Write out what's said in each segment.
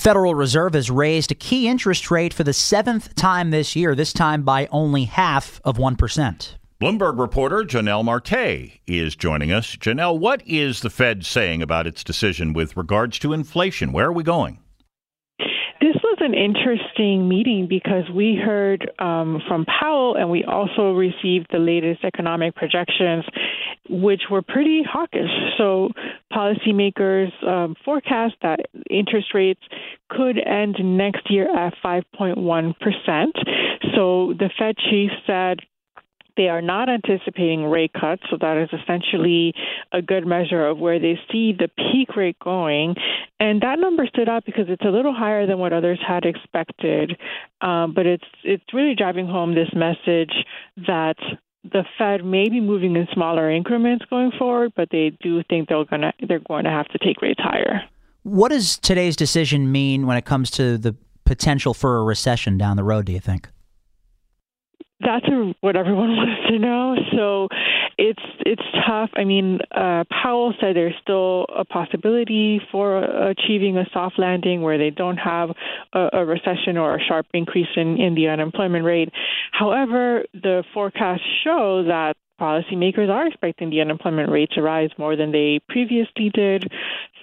The Federal Reserve has raised a key interest rate for the seventh time this year, this time by only half of 1%. Bloomberg reporter Jonnelle Marte is joining us. Jonnelle, what is the Fed saying about its decision with regards to inflation? Where are we going? This was an interesting meeting because we heard um, from Powell and we also received the latest economic projections, which were pretty hawkish. So, policymakers um, forecast that interest rates could end next year at 5.1%. So, the Fed chief said they are not anticipating rate cuts, so that is essentially a good measure of where they see the peak rate going. And that number stood out because it's a little higher than what others had expected. Um, but it's it's really driving home this message that the Fed may be moving in smaller increments going forward, but they do think they're gonna they're going to have to take rates higher. What does today's decision mean when it comes to the potential for a recession down the road? Do you think? that's what everyone wants to know. So it's it's tough. I mean, uh, Powell said there's still a possibility for achieving a soft landing where they don't have a, a recession or a sharp increase in, in the unemployment rate. However, the forecasts show that policymakers are expecting the unemployment rate to rise more than they previously did.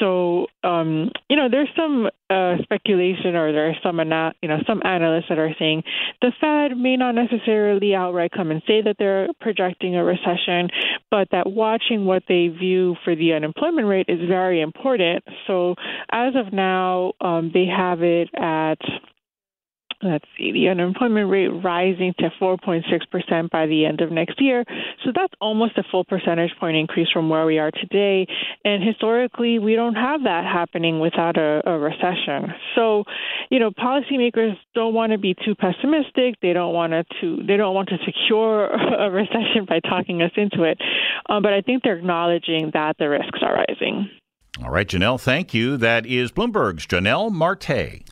So, um, you know, there's some uh, speculation, or there are some, you know, some analysts that are saying the Fed may not necessarily outright come and say that they're projecting a recession, but that watching what they view for the unemployment rate is very important. So, as of now, um, they have it at let's see, the unemployment rate rising to 4.6% by the end of next year. So that's almost a full percentage point increase from where we are today. And historically, we don't have that happening without a, a recession. So, you know, policymakers don't want to be too pessimistic. They don't want to, they don't want to secure a recession by talking us into it. Um, but I think they're acknowledging that the risks are rising. All right, Jonnelle, thank you. That is Bloomberg's Jonnelle Marte.